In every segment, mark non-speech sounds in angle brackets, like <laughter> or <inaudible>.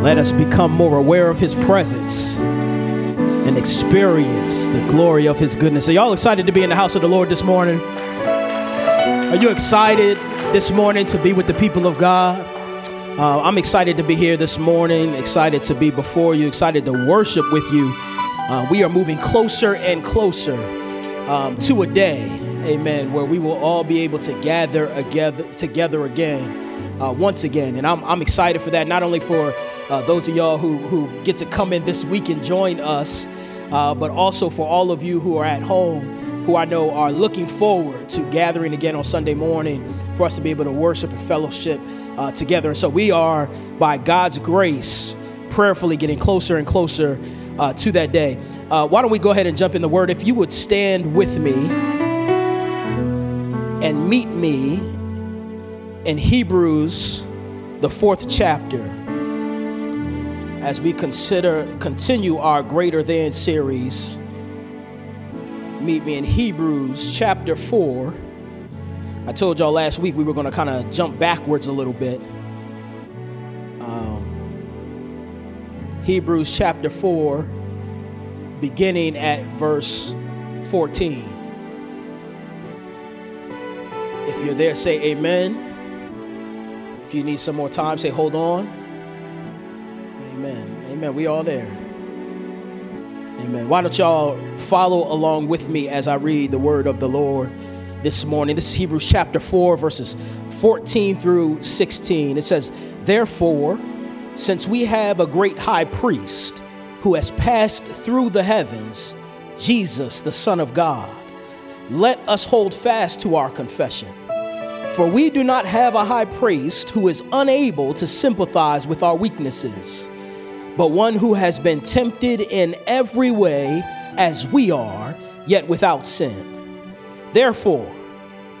Let us become more aware of His presence and experience the glory of His goodness. Are y'all excited to be in the house of the Lord this morning? Are you excited this morning to be with the people of God? Uh, I'm excited to be here this morning, excited to be before you, excited to worship with you. Uh, we are moving closer and closer um, to a day, amen, where we will all be able to gather together, together again, uh, once again. And I'm, I'm excited for that, not only for uh, those of y'all who, who get to come in this week and join us, uh, but also for all of you who are at home, who I know are looking forward to gathering again on Sunday morning for us to be able to worship and fellowship uh, together. And so we are, by God's grace, prayerfully getting closer and closer uh, to that day. Uh, why don't we go ahead and jump in the word? If you would stand with me and meet me in Hebrews, the fourth chapter as we consider continue our greater than series. Meet me in hebrews chapter 4 i told y'all last week we were going to kind of jump backwards a little bit. Um, hebrews chapter 4 beginning at verse 14 if you're there say amen. If you need some more time say hold on Amen. Amen. We all there. Amen. Why don't y'all follow along with me as I read the word of the Lord this morning? This is Hebrews chapter 4, verses 14 through 16. It says, Therefore, since we have a great high priest who has passed through the heavens, Jesus, the Son of God, let us hold fast to our confession. For we do not have a high priest who is unable to sympathize with our weaknesses but one who has been tempted in every way as we are, yet without sin. Therefore,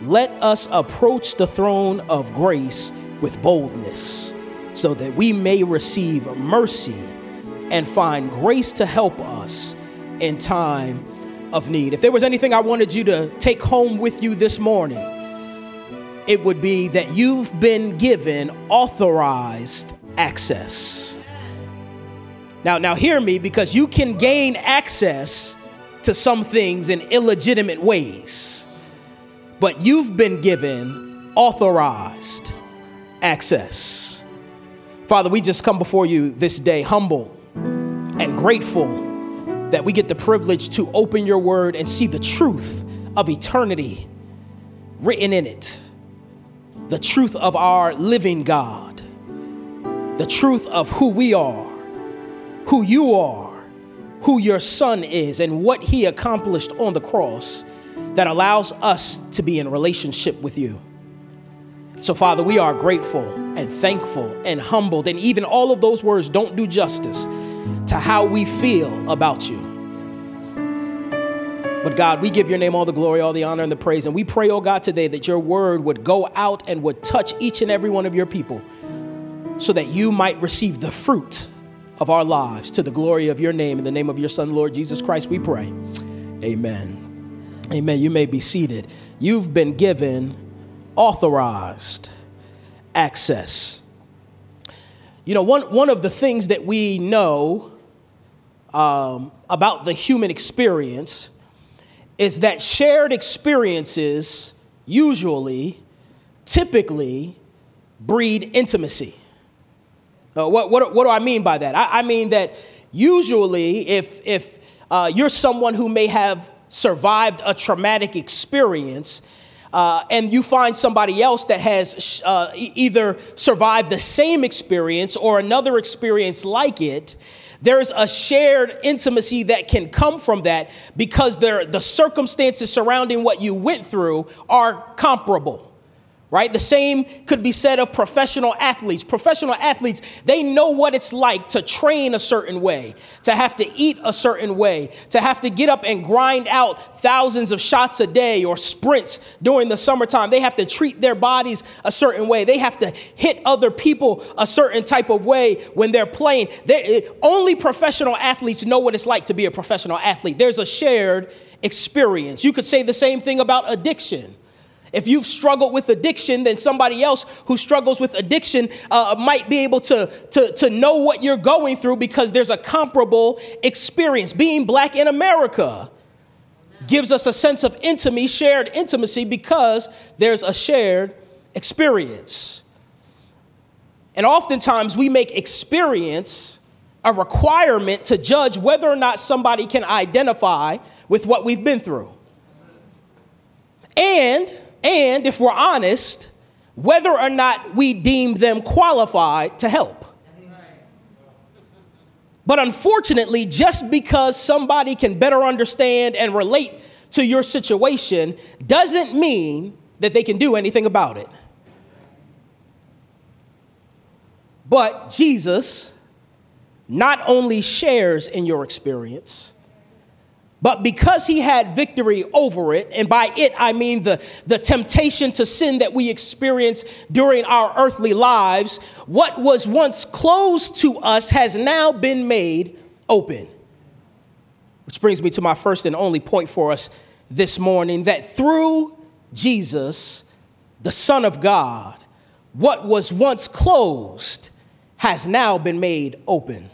let us approach the throne of grace with boldness, so that we may receive mercy and find grace to help us in time of need. If there was anything I wanted you to take home with you this morning, it would be that you've been given authorized access. Now, now hear me because you can gain access to some things in illegitimate ways, but you've been given authorized access. Father, we just come before you this day humble and grateful that we get the privilege to open your word and see the truth of eternity written in it, the truth of our living God, the truth of who we are who you are, who your son is, and what he accomplished on the cross that allows us to be in relationship with you. So, Father, we are grateful and thankful and humbled, and even all of those words don't do justice to how we feel about you. But God, we give your name all the glory, all the honor, and the praise. And we pray, oh God, today that your word would go out and would touch each and every one of your people so that you might receive the fruit of our lives to the glory of your name. In the name of your Son, Lord Jesus Christ, we pray. Amen. Amen. You may be seated. You've been given authorized access. You know, one, one of the things that we know um, about the human experience is that shared experiences usually, typically, breed intimacy. Uh, what, what, what do I mean by that? I, I mean that usually, if, if uh, you're someone who may have survived a traumatic experience, uh, and you find somebody else that has uh, either survived the same experience or another experience like it, there's a shared intimacy that can come from that because the circumstances surrounding what you went through are comparable right? The same could be said of professional athletes. Professional athletes, they know what it's like to train a certain way, to have to eat a certain way, to have to get up and grind out thousands of shots a day or sprints during the summertime. They have to treat their bodies a certain way. They have to hit other people a certain type of way when they're playing. They, eh, only professional athletes know what it's like to be a professional athlete. There's a shared experience. You could say the same thing about addiction. If you've struggled with addiction, then somebody else who struggles with addiction uh, might be able to, to, to know what you're going through because there's a comparable experience. Being black in America gives us a sense of intimacy, shared intimacy, because there's a shared experience. And oftentimes we make experience a requirement to judge whether or not somebody can identify with what we've been through. And and if we're honest, whether or not we deem them qualified to help. But unfortunately, just because somebody can better understand and relate to your situation doesn't mean that they can do anything about it. But Jesus not only shares in your experience, but because he had victory over it, and by it I mean the, the temptation to sin that we experience during our earthly lives, what was once closed to us has now been made open. Which brings me to my first and only point for us this morning that through Jesus, the Son of God, what was once closed has now been made open.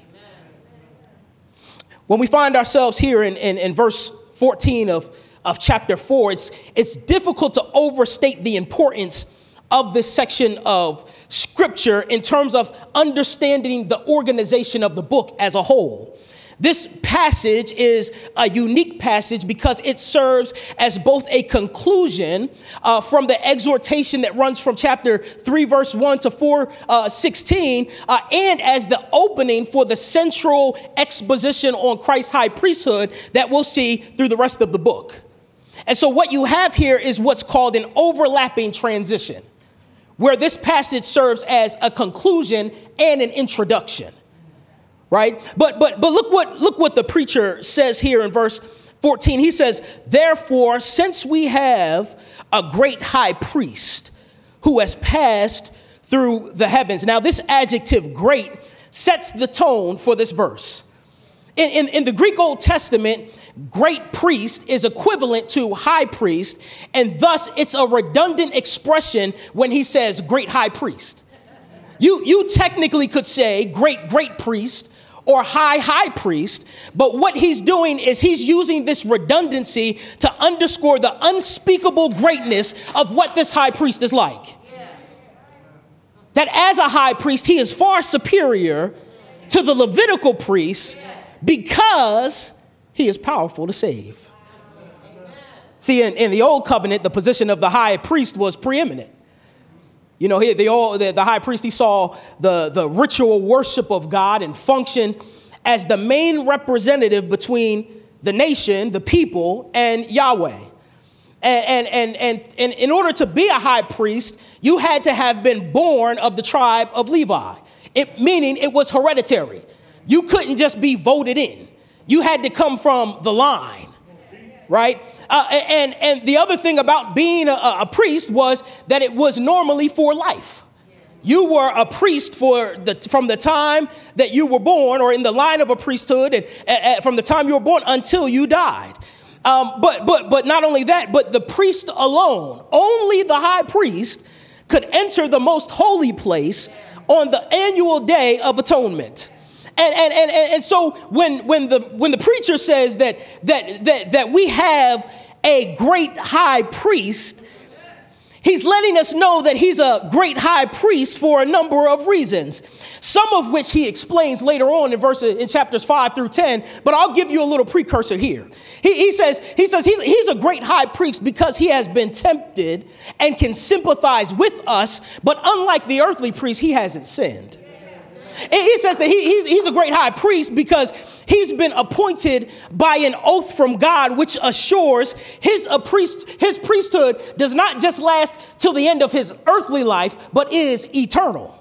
When we find ourselves here in, in, in verse 14 of, of chapter 4, it's, it's difficult to overstate the importance of this section of scripture in terms of understanding the organization of the book as a whole. This passage is a unique passage because it serves as both a conclusion uh, from the exhortation that runs from chapter 3, verse 1 to 4, uh, 16, uh, and as the opening for the central exposition on Christ's high priesthood that we'll see through the rest of the book. And so, what you have here is what's called an overlapping transition, where this passage serves as a conclusion and an introduction right? But but but look what look what the preacher says here in verse 14. He says, "Therefore, since we have a great high priest who has passed through the heavens." Now, this adjective great sets the tone for this verse. In, in, in the Greek Old Testament, great priest is equivalent to high priest, and thus it's a redundant expression when he says great high priest. You, you technically could say great great priest or high high priest, but what he's doing is he's using this redundancy to underscore the unspeakable greatness of what this high priest is like. That as a high priest, he is far superior to the Levitical priest because he is powerful to save. See, in, in the old covenant, the position of the high priest was preeminent. You know, he, the, old, the, the high priest, he saw the, the ritual worship of God and function as the main representative between the nation, the people, and Yahweh. And, and, and, and, and in order to be a high priest, you had to have been born of the tribe of Levi, it, meaning it was hereditary. You couldn't just be voted in, you had to come from the line right? Uh, and, and the other thing about being a, a priest was that it was normally for life. You were a priest for the, from the time that you were born, or in the line of a priesthood, and uh, from the time you were born until you died. Um, but, but, but not only that, but the priest alone, only the high priest could enter the most holy place on the annual day of atonement. And, and, and, and so when, when, the, when the preacher says that, that, that, that we have a great high priest, he's letting us know that he's a great high priest for a number of reasons. Some of which he explains later on in verses in chapters 5 through 10 but i'll give you a little precursor here. He, he says he says he's, he's a great high priest because he has been tempted and can sympathize with us but unlike the earthly priest he hasn't sinned he says that he, he's, a great high priest because he's been appointed by an oath from God, which assures his, priest, his priesthood does not just last till the end of his earthly life, but is eternal.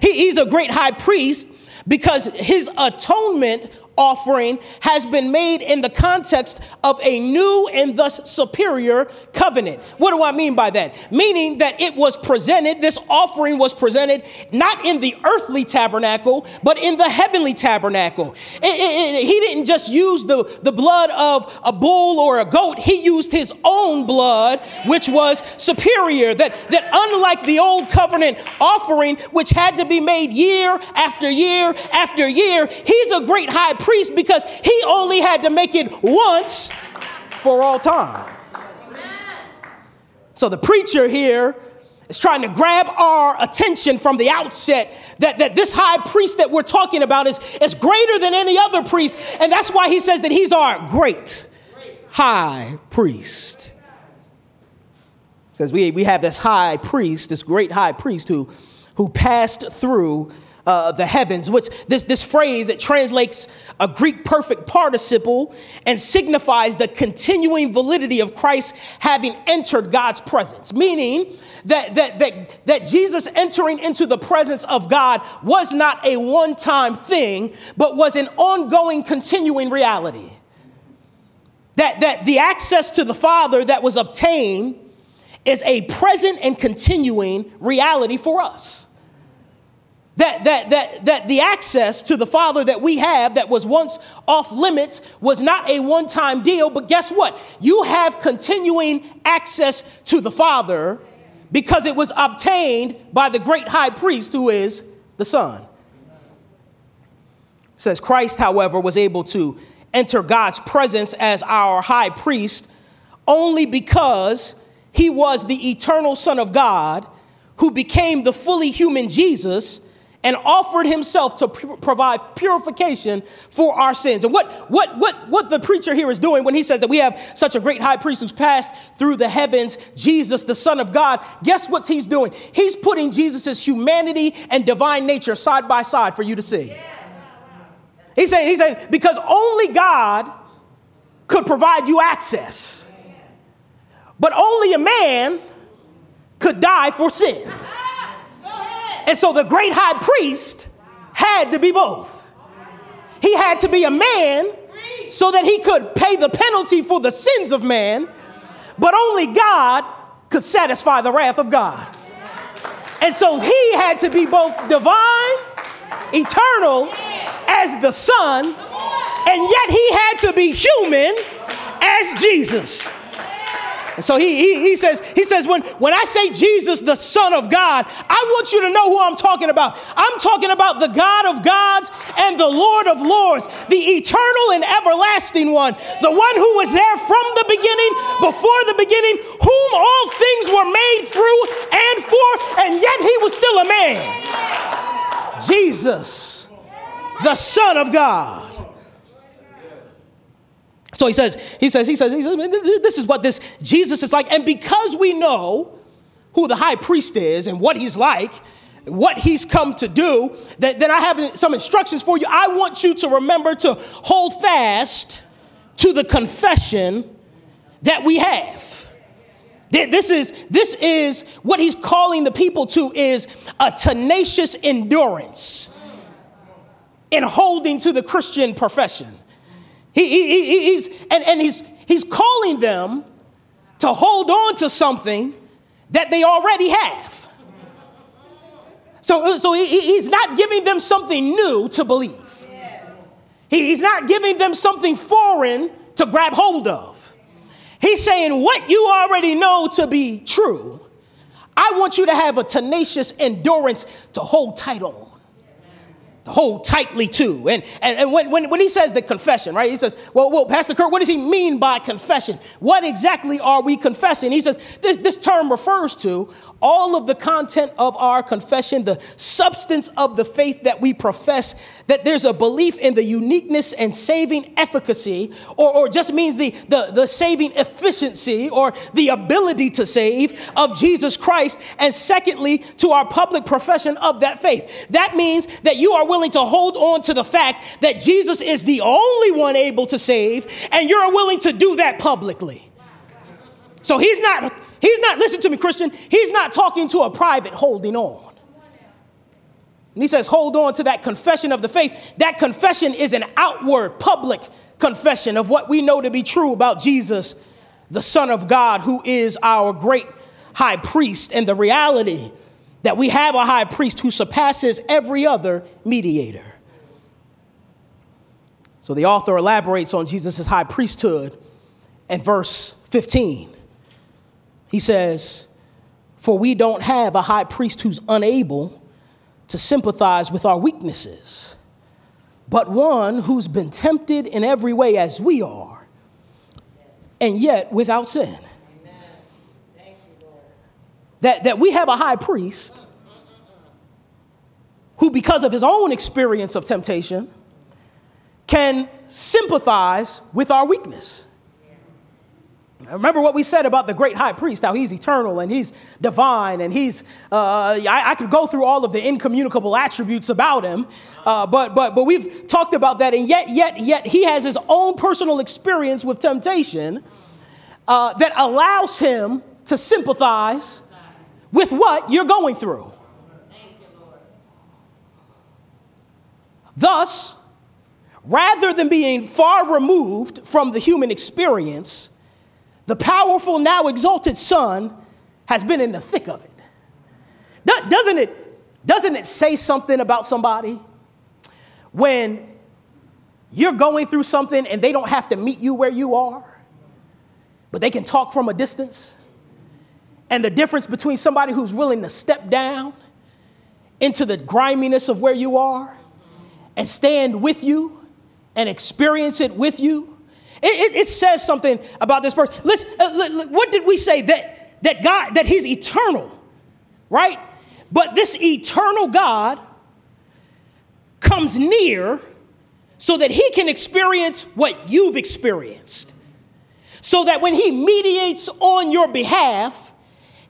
He, he's a great high priest because his atonement offering has been made in the context of a new and thus superior covenant. What do I mean by that? Meaning that it was presented, this offering was presented not in the earthly tabernacle, but in the heavenly tabernacle. It, it, it, he didn't just use the, the blood of a bull or a goat, he used his own blood, which was superior. That, that unlike the old covenant offering, which had to be made year after year after year, he's a great high priest because he only had to make it once for all time. So the preacher here is trying to grab our attention from the outset that, that this high priest that we're talking about is, is greater than any other priest. And that's why he says that he's our great high priest. says we, we have this high priest, this great high priest who, who passed through uh, the heavens, which this, this phrase, it translates a Greek perfect participle and signifies the continuing validity of Christ having entered God's presence, meaning that, that, that, that Jesus entering into the presence of God was not a one time thing, but was an ongoing, continuing reality. That, that the access to the Father that was obtained is a present and continuing reality for us. That, that, that, that the access to the Father that we have that was once off limits was not a one time deal, but guess what? You have continuing access to the Father because it was obtained by the great high priest who is the Son. It says Christ, however, was able to enter God's presence as our high priest only because he was the eternal Son of God who became the fully human Jesus and offered himself to provide purification for our sins. And what, what, what, what the preacher here is doing when he says that we have such a great high priest who's passed through the heavens, Jesus, the Son of God, guess what he's doing? He's putting Jesus' humanity and divine nature side by side for you to see. He's saying, he's saying, because only God could provide you access, but only a man could die for sin. And so the great high priest had to be both. He had to be a man so that he could pay the penalty for the sins of man, but only God could satisfy the wrath of God. And so he had to be both divine, eternal, as the Son, and yet he had to be human as Jesus. And so he, he, he, says, he says when, when I say Jesus, the Son of God, I want you to know who I'm talking about. I'm talking about the God of gods and the Lord of lords, the eternal and everlasting one, the one who was there from the beginning, before the beginning, whom all things were made through and for, and yet he was still a man. Jesus, the Son of God. So he says, he says, he says, he says, this is what this Jesus is like. And because we know who the high priest is and what he's like, what he's come to do, that, then I have some instructions for you. I want you to remember to hold fast to the confession that we have. This is, this is what he's calling the people to is a tenacious endurance in holding to the Christian profession. He, he, he, he's, and, and he's, he's calling them to hold on to something that they already have. So, so he, he's not giving them something new to believe. He, he's not giving them something foreign to grab hold of. He's saying what you already know to be true, I want you to have a tenacious endurance to hold tight on hold tightly to. And, and, and when, when, when he says the confession, right, he says, well, well, Pastor Kurt, what does he mean by confession? What exactly are we confessing? He says, this, this term refers to all of the content of our confession, the substance of the faith that we profess, that there's a belief in the uniqueness and saving efficacy, or, or just means the, the, the saving efficiency or the ability to save of Jesus Christ. And secondly, to our public profession of that faith. That means that you are willing to hold on to the fact that Jesus is the only one able to save, and you're willing to do that publicly. So he's not, he's not, listen to me, Christian, he's not talking to a private holding on. And he says, hold on to that confession of the faith. That confession is an outward, public confession of what we know to be true about Jesus, the Son of God, who is our great high priest, and the reality that we have a high priest who surpasses every other mediator. So the author elaborates on Jesus' high priesthood in verse 15. He says, For we don't have a high priest who's unable to sympathize with our weaknesses, but one who's been tempted in every way as we are, and yet without sin that, that we have a high priest who, because of his own experience of temptation, can sympathize with our weakness. Remember what we said about the great high priest, how he's eternal and he's divine and he's, uh, I, I, could go through all of the incommunicable attributes about him, uh, but, but, but we've talked about that and yet, yet, yet he has his own personal experience with temptation uh, that allows him to sympathize with what you're going through. Thus, rather than being far removed from the human experience, the powerful, now exalted Son has been in the thick of it. Doesn't it, doesn't it say something about somebody when you're going through something and they don't have to meet you where you are, but they can talk from a distance? And the difference between somebody who's willing to step down into the griminess of where you are and stand with you and experience it with you. It, it, it says something about this person. Listen, uh, what did we say? That, that God, that He's eternal, right? But this eternal God comes near so that He can experience what you've experienced. So that when He mediates on your behalf,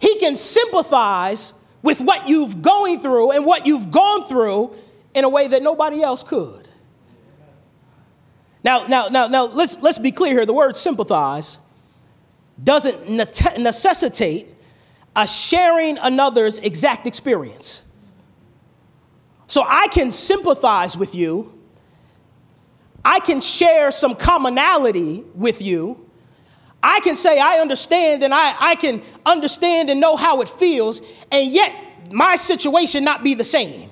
he can sympathize with what you've going through and what you've gone through in a way that nobody else could. Now, now, now, now let's, let's be clear here. The word sympathize doesn't necessitate a sharing another's exact experience. So I can sympathize with you. I can share some commonality with you, I can say I understand and I, I can understand and know how it feels, and yet my situation not be the same.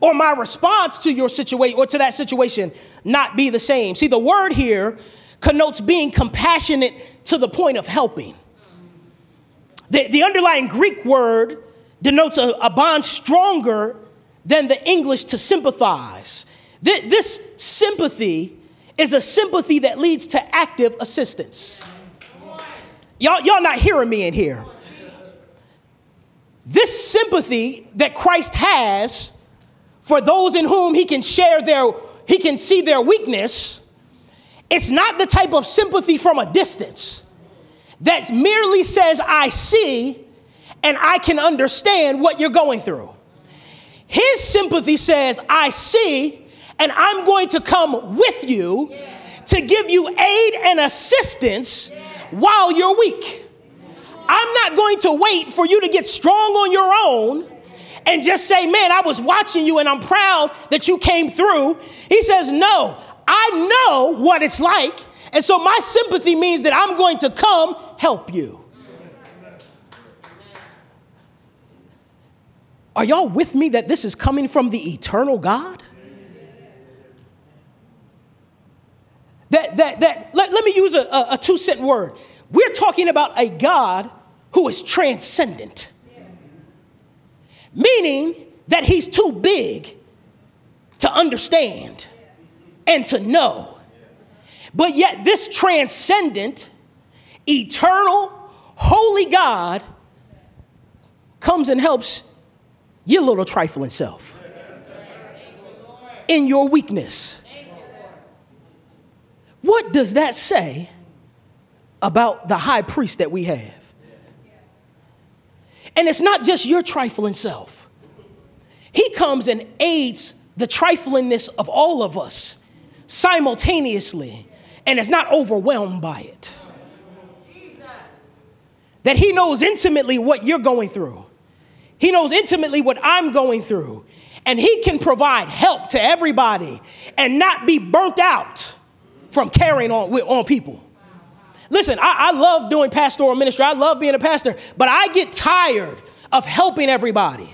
Or my response to your situation or to that situation not be the same. See, the word here connotes being compassionate to the point of helping. The, the underlying Greek word denotes a, a bond stronger than the English to sympathize. This, this sympathy is a sympathy that leads to active assistance. Y'all, y'all not hearing me in here. This sympathy that Christ has for those in whom he can share their, he can see their weakness, it's not the type of sympathy from a distance that merely says, I see and I can understand what you're going through. His sympathy says, I see and I'm going to come with you to give you aid and assistance while you're weak. I'm not going to wait for you to get strong on your own and just say, Man, I was watching you and I'm proud that you came through. He says, No, I know what it's like. And so my sympathy means that I'm going to come help you. Are y'all with me that this is coming from the eternal God? That, that, that, let, let me use a, a, a two cent word. We're talking about a God who is transcendent, meaning that he's too big to understand and to know. But yet, this transcendent, eternal, holy God comes and helps your little trifling self in your weakness. What does that say about the high priest that we have? And it's not just your trifling self, he comes and aids the triflingness of all of us simultaneously and is not overwhelmed by it. That He knows intimately what you're going through, He knows intimately what I'm going through, and He can provide help to everybody and not be burnt out from carrying on, with on people. Listen, I, I love doing pastoral ministry, I love being a pastor, but I get tired of helping everybody.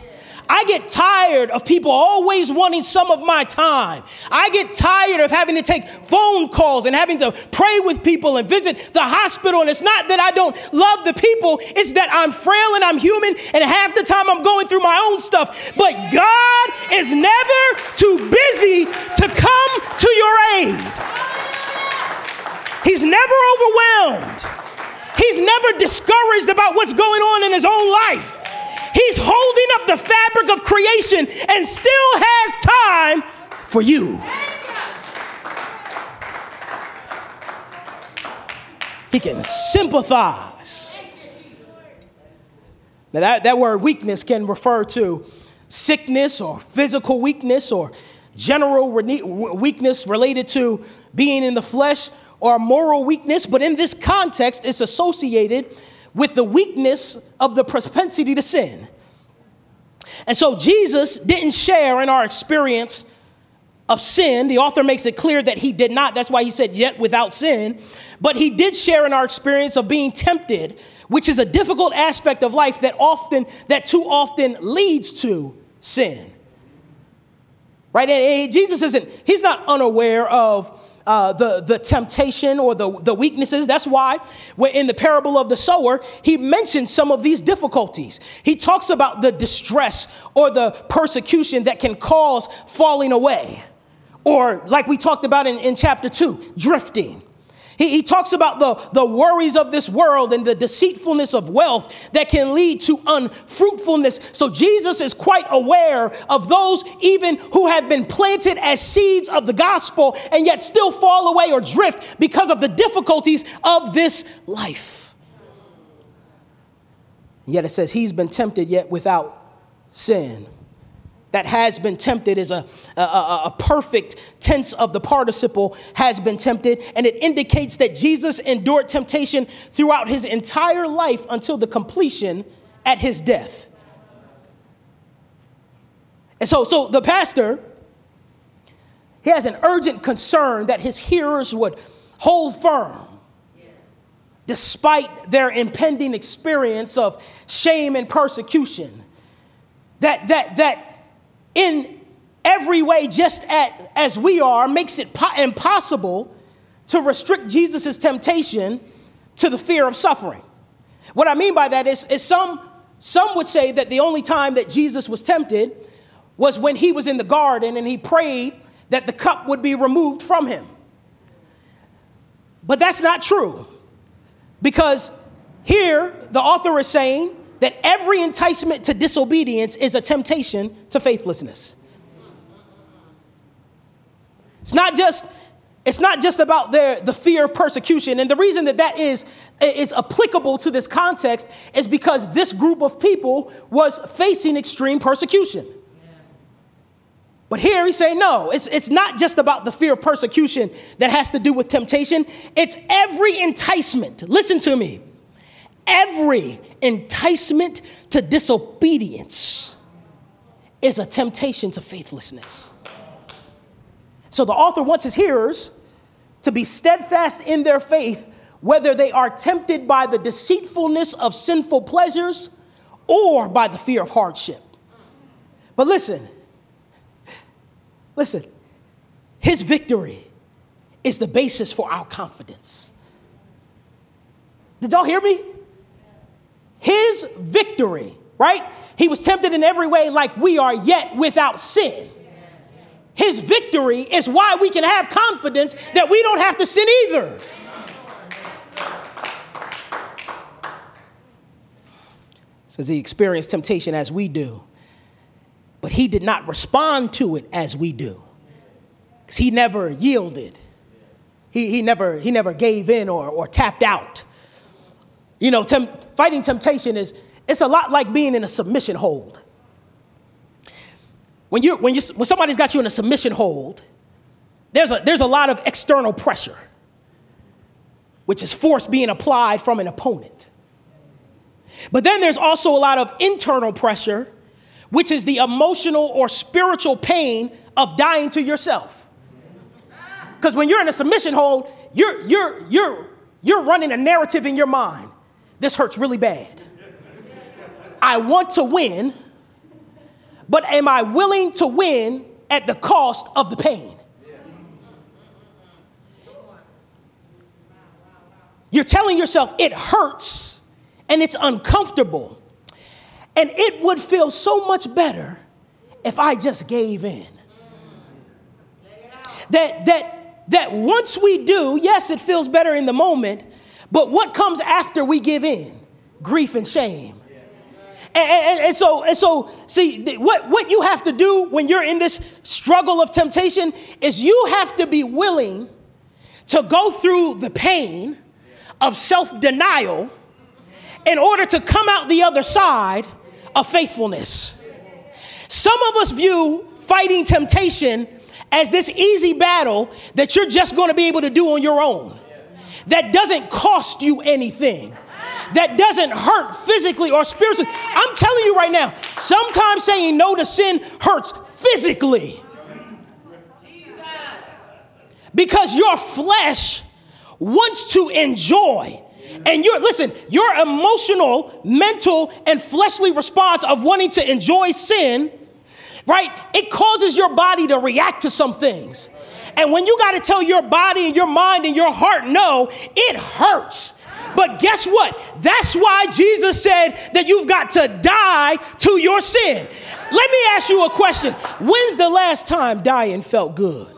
I get tired of people always wanting some of my time. I get tired of having to take phone calls and having to pray with people and visit the hospital. And it's not that I don't love the people, it's that I'm frail and I'm human, and half the time I'm going through my own stuff. But God is never too busy to come to your aid. He's never overwhelmed. He's never discouraged about what's going on in his own life. He's holding up the fabric of creation and still has time for you. He can sympathize. Now, that, that word weakness can refer to sickness or physical weakness or general weakness related to being in the flesh or moral weakness, but in this context, it's associated with the weakness of the propensity to sin. And so Jesus didn't share in our experience of sin. The author makes it clear that he did not. That's why he said, yet without sin. But he did share in our experience of being tempted, which is a difficult aspect of life that often, that too often leads to sin. Right? And Jesus isn't, he's not unaware of uh, the, the temptation or the, the weaknesses. That's why in the parable of the sower, he mentions some of these difficulties. He talks about the distress or the persecution that can cause falling away, or like we talked about in, in chapter two, drifting. He, he talks about the, the worries of this world and the deceitfulness of wealth that can lead to unfruitfulness. So Jesus is quite aware of those even who have been planted as seeds of the gospel and yet still fall away or drift because of the difficulties of this life. Yet it says he's been tempted yet without sin that has been tempted is a, a, a, perfect tense of the participle has been tempted, and it indicates that Jesus endured temptation throughout his entire life until the completion at his death. And so, so the pastor, he has an urgent concern that his hearers would hold firm despite their impending experience of shame and persecution. That, that, that in every way, just at, as we are, makes it po- impossible to restrict Jesus' temptation to the fear of suffering. What I mean by that is, is some, some would say that the only time that Jesus was tempted was when he was in the garden and he prayed that the cup would be removed from him. But that's not true because here the author is saying that every enticement to disobedience is a temptation to faithlessness. It's not just it's not just about their, the fear of persecution. And the reason that that is, is applicable to this context is because this group of people was facing extreme persecution. But here he's saying, no, it's, it's not just about the fear of persecution that has to do with temptation, it's every enticement. Listen to me every enticement to disobedience is a temptation to faithlessness. So the author wants his hearers to be steadfast in their faith, whether they are tempted by the deceitfulness of sinful pleasures or by the fear of hardship. But listen, listen, his victory is the basis for our confidence. Did y'all hear me? His victory, right? He was tempted in every way like we are, yet without sin. His victory is why we can have confidence that we don't have to sin either. Says he experienced temptation as we do, but he did not respond to it as we do. Because he never yielded. He, he, never, he never gave in or, or tapped out. You know, fighting temptation is it's a lot like being in a submission hold. when you when you when somebody's got you in a submission hold, there's a there's a lot of external pressure, which is force being applied from an opponent. But then there's also a lot of internal pressure, which is the emotional or spiritual pain of dying to yourself. Because when you're in a submission hold, you're you're you're you're running a narrative in your mind. This hurts really bad. I want to win, but am I willing to win at the cost of the pain? You're telling yourself it hurts and it's uncomfortable. And it would feel so much better if I just gave in. That, that, that once we do, yes, it feels better in the moment, but what comes after we give in? Grief and shame. And, and, and, so, and so, see, what, what you have to do when you're in this struggle of temptation is you have to be willing to go through the pain of self denial in order to come out the other side of faithfulness. Some of us view fighting temptation as this easy battle that you're just going to be able to do on your own, that doesn't cost you anything that doesn't hurt physically or spiritually. I'm telling you right now, sometimes saying no to sin hurts physically. Because your flesh wants to enjoy. And you're, listen, your emotional, mental, and fleshly response of wanting to enjoy sin, right? It causes your body to react to some things. And when you got to tell your body and your mind and your heart no, it hurts. But guess what? That's why Jesus said that you've got to die to your sin. Let me ask you a question. When's the last time dying felt good?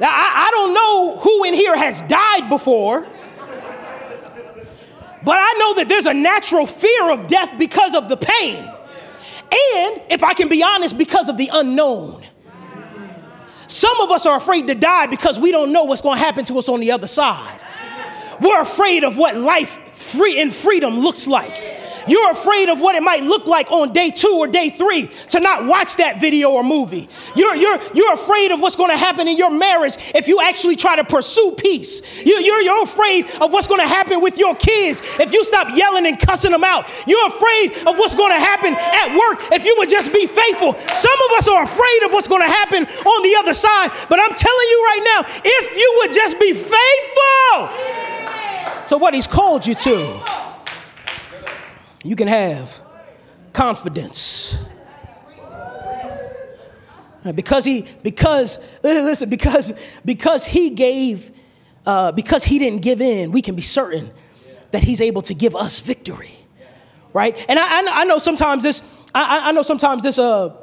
Now, I, I don't know who in here has died before, but I know that there's a natural fear of death because of the pain. And if I can be honest, because of the unknown. Some of us are afraid to die because we don't know what's going to happen to us on the other side. We're afraid of what life free in freedom looks like. You're afraid of what it might look like on day two or day three to not watch that video or movie. You're, you're, you're afraid of what's going to happen in your marriage if you actually try to pursue peace. You, you're, you're afraid of what's going to happen with your kids if you stop yelling and cussing them out. You're afraid of what's going to happen at work if you would just be faithful. Some of us are afraid of what's going to happen on the other side, but I'm telling you right now, if you would just be faithful to what He's called you to you can have confidence. Because he, because, <laughs> listen, because, because he gave, uh, because he didn't give in, we can be certain that he's able to give us victory. Right? And I, I know sometimes this, I, I know sometimes this, uh,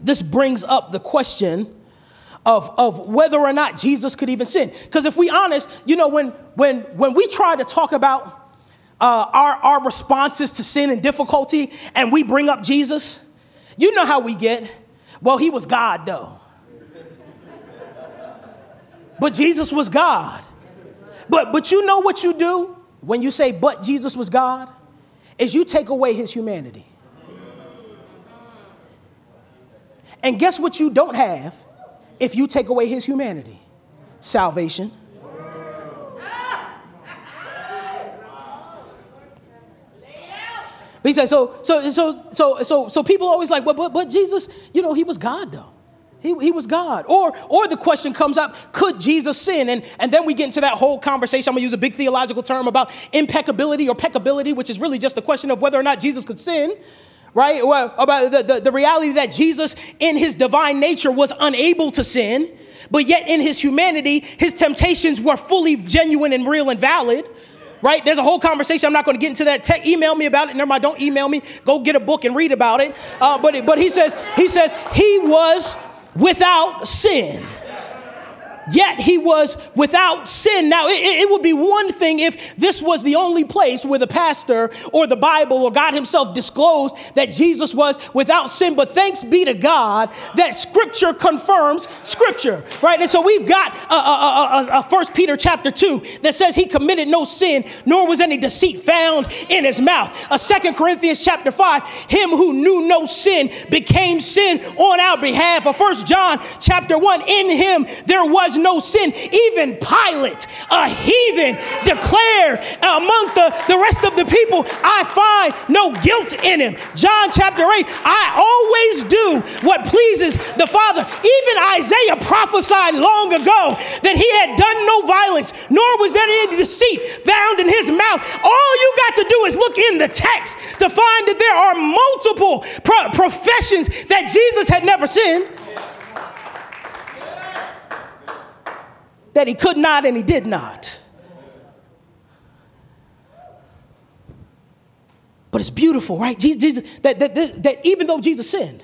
this brings up the question of, of whether or not Jesus could even sin. Because if we honest, you know, when, when, when we try to talk about uh, our, our responses to sin and difficulty and we bring up Jesus, you know how we get. Well, he was God, though. But Jesus was God. But, but you know what you do when you say, but Jesus was God? Is you take away his humanity. And guess what you don't have if you take away his humanity? Salvation. He said, so, so, so, so, so, so people always like, but, but, but Jesus, you know, he was God though. He, he was God. Or, or the question comes up, could Jesus sin? And, and then we get into that whole conversation. I'm gonna use a big theological term about impeccability or peccability, which is really just the question of whether or not Jesus could sin right? About the, the, the, reality that Jesus, in his divine nature, was unable to sin, but yet in his humanity, his temptations were fully genuine and real and valid right? There's a whole conversation. I'm not going to get into that. Tech, email me about it. Never mind. Don't email me. Go get a book and read about it. Uh, but but he says he says he was without sin. Yet he was without sin. Now, it, it, would be one thing if this was the only place where the pastor or the Bible or God himself disclosed that Jesus was without sin, but thanks be to God that scripture confirms scripture, right? And so we've got a, a, a, a First Peter chapter 2 that says he committed no sin, nor was any deceit found in his mouth. A Second Corinthians chapter 5, him who knew no sin became sin on our behalf. A First John chapter 1, in him there was was no sin. Even Pilate, a heathen, declared amongst the, the rest of the people, I find no guilt in him. John chapter 8, I always do what pleases the Father. Even Isaiah prophesied long ago that he had done no violence, nor was there any deceit found in his mouth. All you got to do is look in the text to find that there are multiple pro- professions that Jesus had never sinned. That he could not and he did not. But it's beautiful, right? Jesus, that, that, that, that even though Jesus sinned,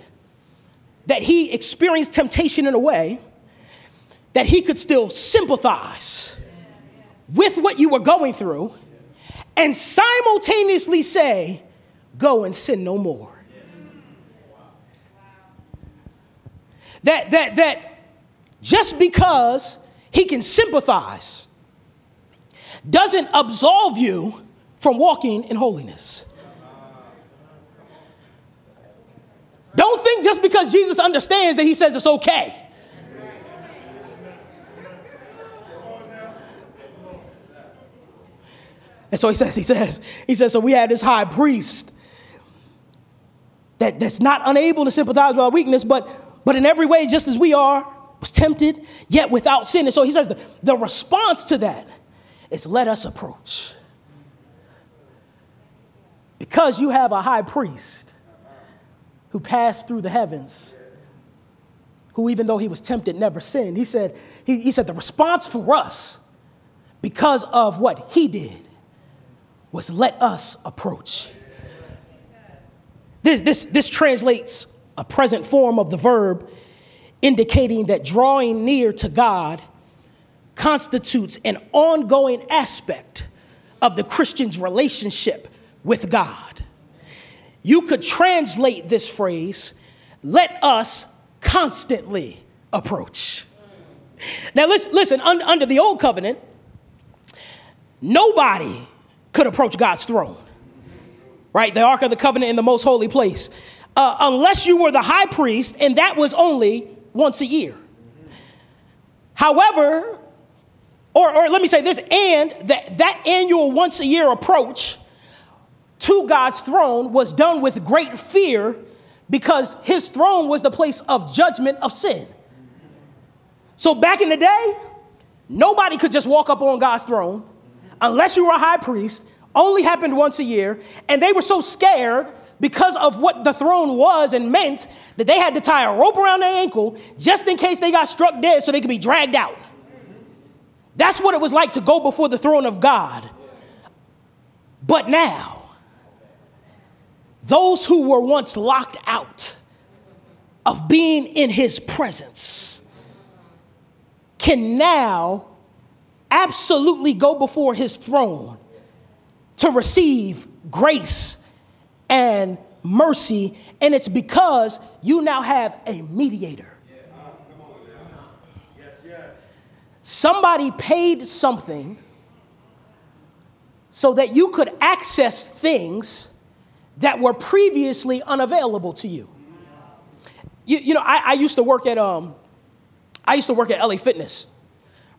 that he experienced temptation in a way that he could still sympathize with what you were going through and simultaneously say, Go and sin no more. That, that, that just because he can sympathize, doesn't absolve you from walking in holiness. Don't think just because Jesus understands that he says it's okay. And so he says, he says, he says, so we have this high priest that, that's not unable to sympathize with our weakness, but, but in every way, just as we are, was tempted, yet without sin. And so he says the, the response to that is let us approach. Because you have a high priest who passed through the heavens, who even though he was tempted, never sinned. He said, he, he said the response for us, because of what he did, was let us approach. This, this, this translates a present form of the verb indicating that drawing near to God constitutes an ongoing aspect of the Christian's relationship with God. You could translate this phrase, let us constantly approach. Now, listen, listen under the old covenant, nobody could approach God's throne, right? The Ark of the Covenant in the most holy place, uh, unless you were the high priest, and that was only once a year. However, or, or let me say this, and that, that annual once a year approach to God's throne was done with great fear because his throne was the place of judgment of sin. So back in the day, nobody could just walk up on God's throne unless you were a high priest, only happened once a year, and they were so scared because of what the throne was and meant that they had to tie a rope around their ankle just in case they got struck dead so they could be dragged out. That's what it was like to go before the throne of God. But now, those who were once locked out of being in his presence can now absolutely go before his throne to receive grace and mercy, and it's because you now have a mediator. Somebody paid something so that you could access things that were previously unavailable to you. You, you know, I, I used to work at um, I used to work at LA Fitness,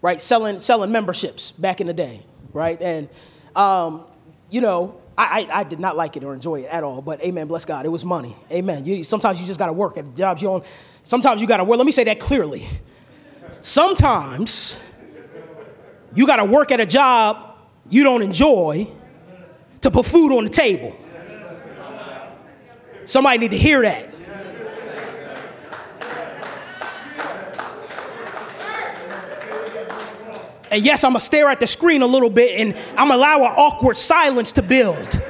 right, selling selling memberships back in the day, right, and um, you know, I, I, I, did not like it or enjoy it at all, but amen, bless God. It was money. Amen. You, sometimes you just got to work at jobs you own. Sometimes you got to work. Let me say that clearly. Sometimes you got to work at a job you don't enjoy to put food on the table. Somebody need to hear that. And yes, I'm gonna stare at the screen a little bit and I'm gonna allow an awkward silence to build.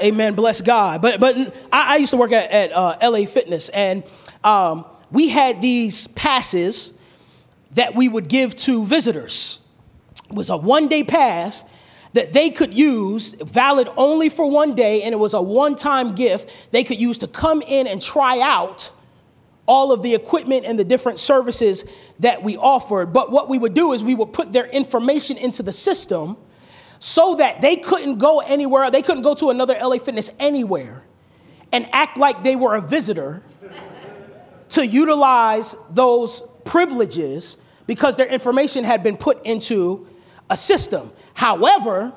Amen. Bless God. But but I, I used to work at, at uh, LA Fitness, and um, we had these passes that we would give to visitors. It was a one day pass that they could use, valid only for one day, and it was a one time gift they could use to come in and try out all of the equipment and the different services that we offered. But what we would do is we would put their information into the system so that they couldn't go anywhere, they couldn't go to another LA Fitness anywhere and act like they were a visitor to utilize those privileges because their information had been put into a system. However,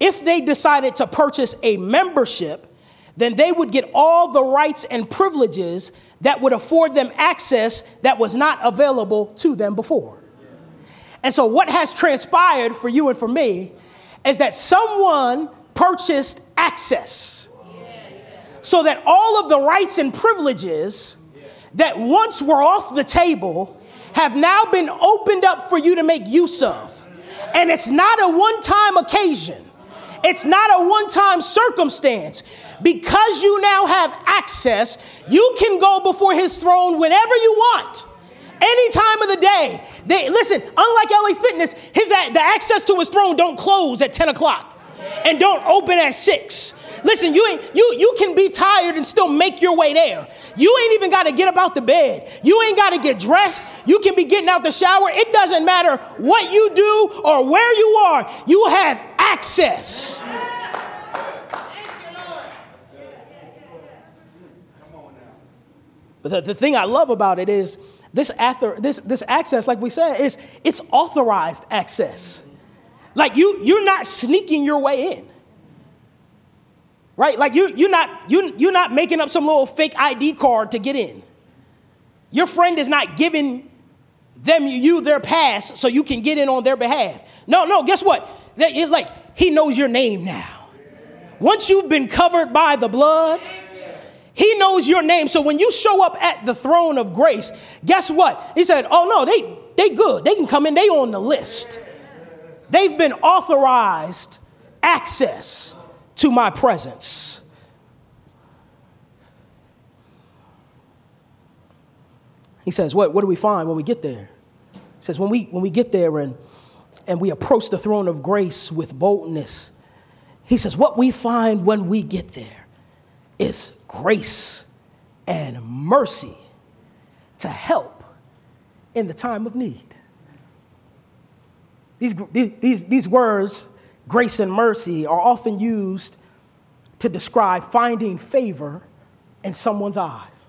if they decided to purchase a membership, then they would get all the rights and privileges that would afford them access that was not available to them before. And so, what has transpired for you and for me is that someone purchased access so that all of the rights and privileges that once were off the table have now been opened up for you to make use of. And it's not a one time occasion, it's not a one time circumstance. Because you now have access, you can go before his throne whenever you want. Any time of the day. They, listen, unlike LA Fitness, his, the access to his throne don't close at 10 o'clock and don't open at 6. Listen, you, ain't, you, you can be tired and still make your way there. You ain't even got to get up out the bed. You ain't got to get dressed. You can be getting out the shower. It doesn't matter what you do or where you are, you have access. But the, the thing I love about it is this, author, this, this access, like we said, is it's authorized access. Like you, you're not sneaking your way in right? Like you, you're, not, you, you're not making up some little fake ID card to get in. Your friend is not giving them you their pass so you can get in on their behalf. No, no, guess what? They, like he knows your name now. Once you've been covered by the blood, he knows your name. So when you show up at the throne of grace, guess what? He said, "Oh no, they they good. They can come in. They on the list. They've been authorized access to my presence. He says, what, what do we find when we get there? He says, when we, when we get there and, and we approach the throne of grace with boldness, he says, what we find when we get there is grace and mercy to help in the time of need. These, these, these words grace and mercy are often used to describe finding favor in someone's eyes.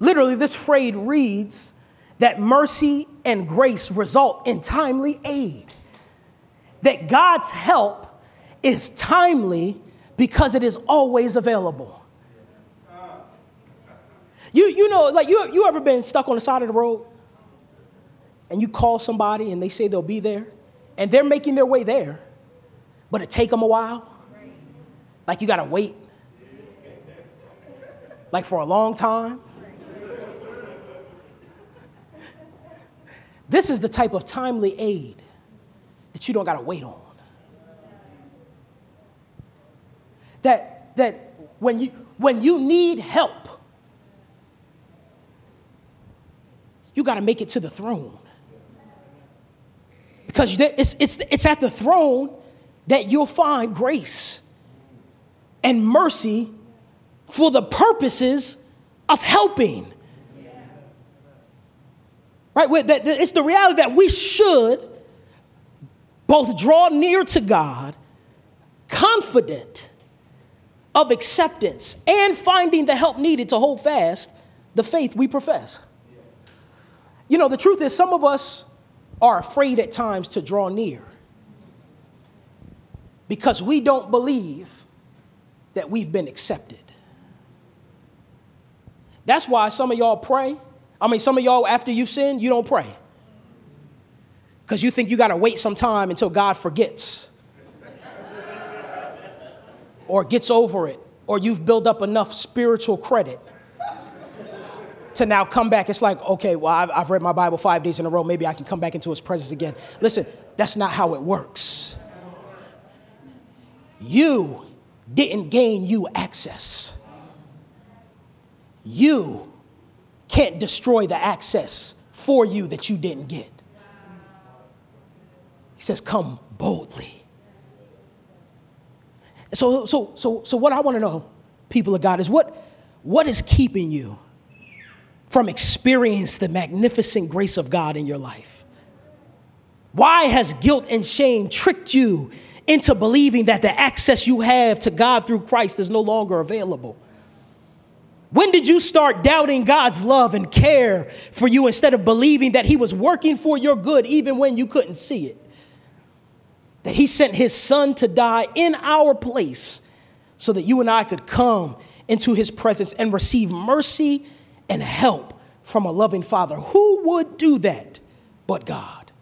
Literally, this phrase reads that mercy and grace result in timely aid, that God's help is timely because it is always available. You, you know, like you, you ever been stuck on the side of the road and you call somebody and they say they'll be there? And they're making their way there, but it take them a while. Like you gotta wait, like for a long time. This is the type of timely aid that you don't gotta wait on. That that when you when you need help, you gotta make it to the throne. Because it's, it's, it's at the throne that you'll find grace and mercy for the purposes of helping. Right? It's the reality that we should both draw near to God, confident of acceptance, and finding the help needed to hold fast the faith we profess. You know, the truth is, some of us are afraid at times to draw near because we don't believe that we've been accepted. That's why some of y'all pray. I mean, some of y'all, after you sin, you don't pray because you think you got to wait some time until God forgets or gets over it or you've built up enough spiritual credit to now come back. It's like, okay, well, I've, I've read my Bible five days in a row. Maybe I can come back into his presence again. Listen, that's not how it works. You didn't gain you access. You can't destroy the access for you that you didn't get. He says, Come boldly. So, so, so, so what I want to know, people of God, is what, what is keeping you from experience the magnificent grace of God in your life? Why has guilt and shame tricked you into believing that the access you have to God through Christ is no longer available? When did you start doubting God's love and care for you instead of believing that He was working for your good even when you couldn't see it? That He sent His Son to die in our place so that you and I could come into His presence and receive mercy and help from a loving Father. Who would do that but God?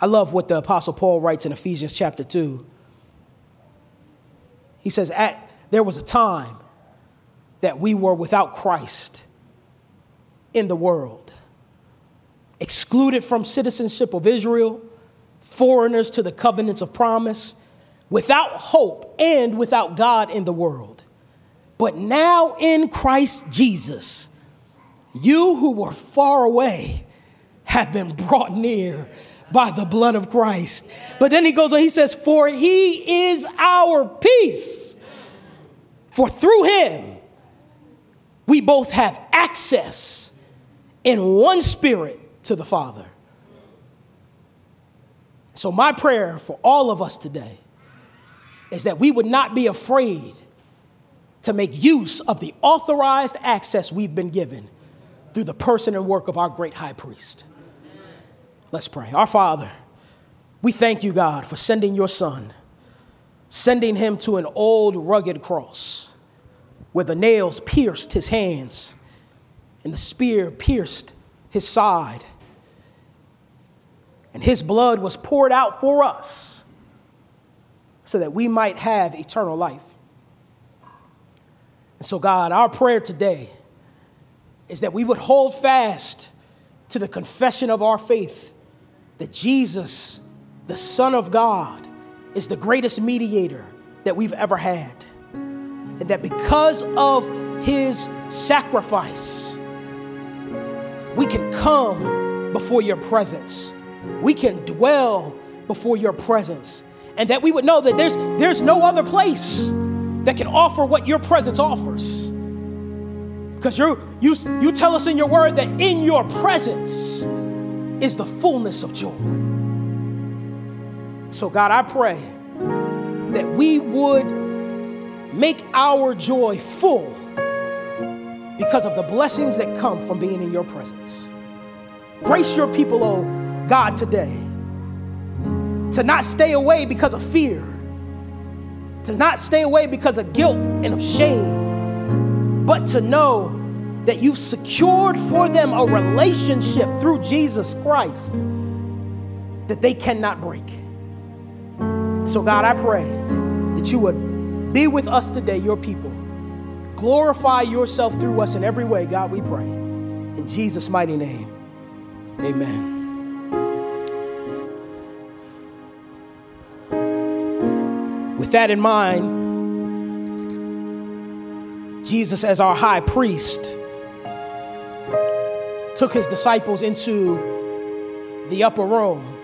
I love what the Apostle Paul writes in Ephesians chapter 2. He says, At, There was a time that we were without Christ in the world, excluded from citizenship of Israel, foreigners to the covenants of promise, without hope and without God in the world. But now in Christ Jesus, you who were far away have been brought near by the blood of Christ. But then he goes on, he says, For he is our peace. For through him, we both have access in one spirit to the Father. So, my prayer for all of us today is that we would not be afraid to make use of the authorized access we've been given through the person and work of our great high priest. Let's pray. Our Father, we thank you, God, for sending your Son, sending him to an old rugged cross where the nails pierced his hands and the spear pierced his side. And his blood was poured out for us so that we might have eternal life. And so, God, our prayer today is that we would hold fast to the confession of our faith that Jesus, the Son of God, is the greatest mediator that we've ever had and that because of his sacrifice, we can come before your presence. We can dwell before your presence. And that we would know that there's, there's no other place that can offer what your presence offers. Because you you, you tell us in your word that in your presence is the fullness of joy. So, God, I pray that we would Make our joy full because of the blessings that come from being in your presence. Grace your people, oh God, today to not stay away because of fear, to not stay away because of guilt and of shame, but to know that you've secured for them a relationship through Jesus Christ that they cannot break. So, God, I pray that you would be with us today, your people. Glorify yourself through us in every way, God, we pray. In Jesus' mighty name, amen. With that in mind, Jesus, as our high priest, took his disciples into the upper room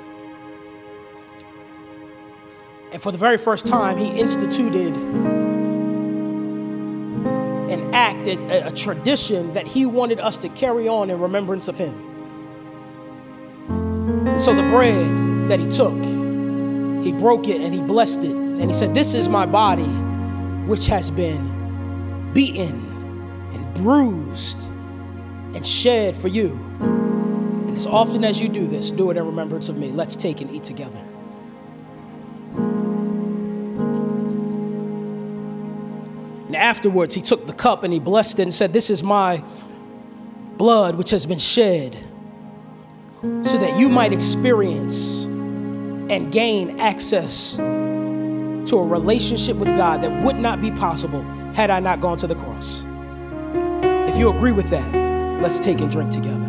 and for the very first time, he instituted an act, a, a tradition that he wanted us to carry on in remembrance of him. And so the bread that he took, he broke it and he blessed it. And he said, This is my body, which has been beaten and bruised and shed for you. And as often as you do this, do it in remembrance of me. Let's take and eat together. And afterwards, he took the cup and he blessed it and said, This is my blood which has been shed so that you might experience and gain access to a relationship with God that would not be possible had I not gone to the cross. If you agree with that, let's take and drink together.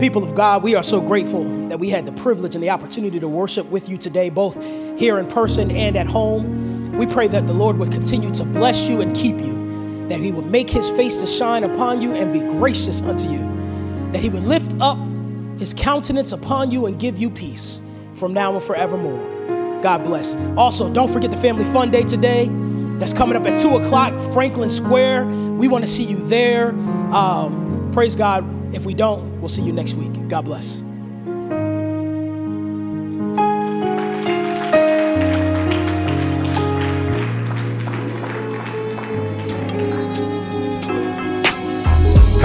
People of God, we are so grateful that we had the privilege and the opportunity to worship with you today, both here in person and at home. We pray that the Lord would continue to bless you and keep you, that He would make His face to shine upon you and be gracious unto you, that He would lift up His countenance upon you and give you peace from now and forevermore. God bless. Also, don't forget the Family Fun Day today. That's coming up at 2 o'clock, Franklin Square. We want to see you there. Um, praise God. If we don't, we'll see you next week. God bless.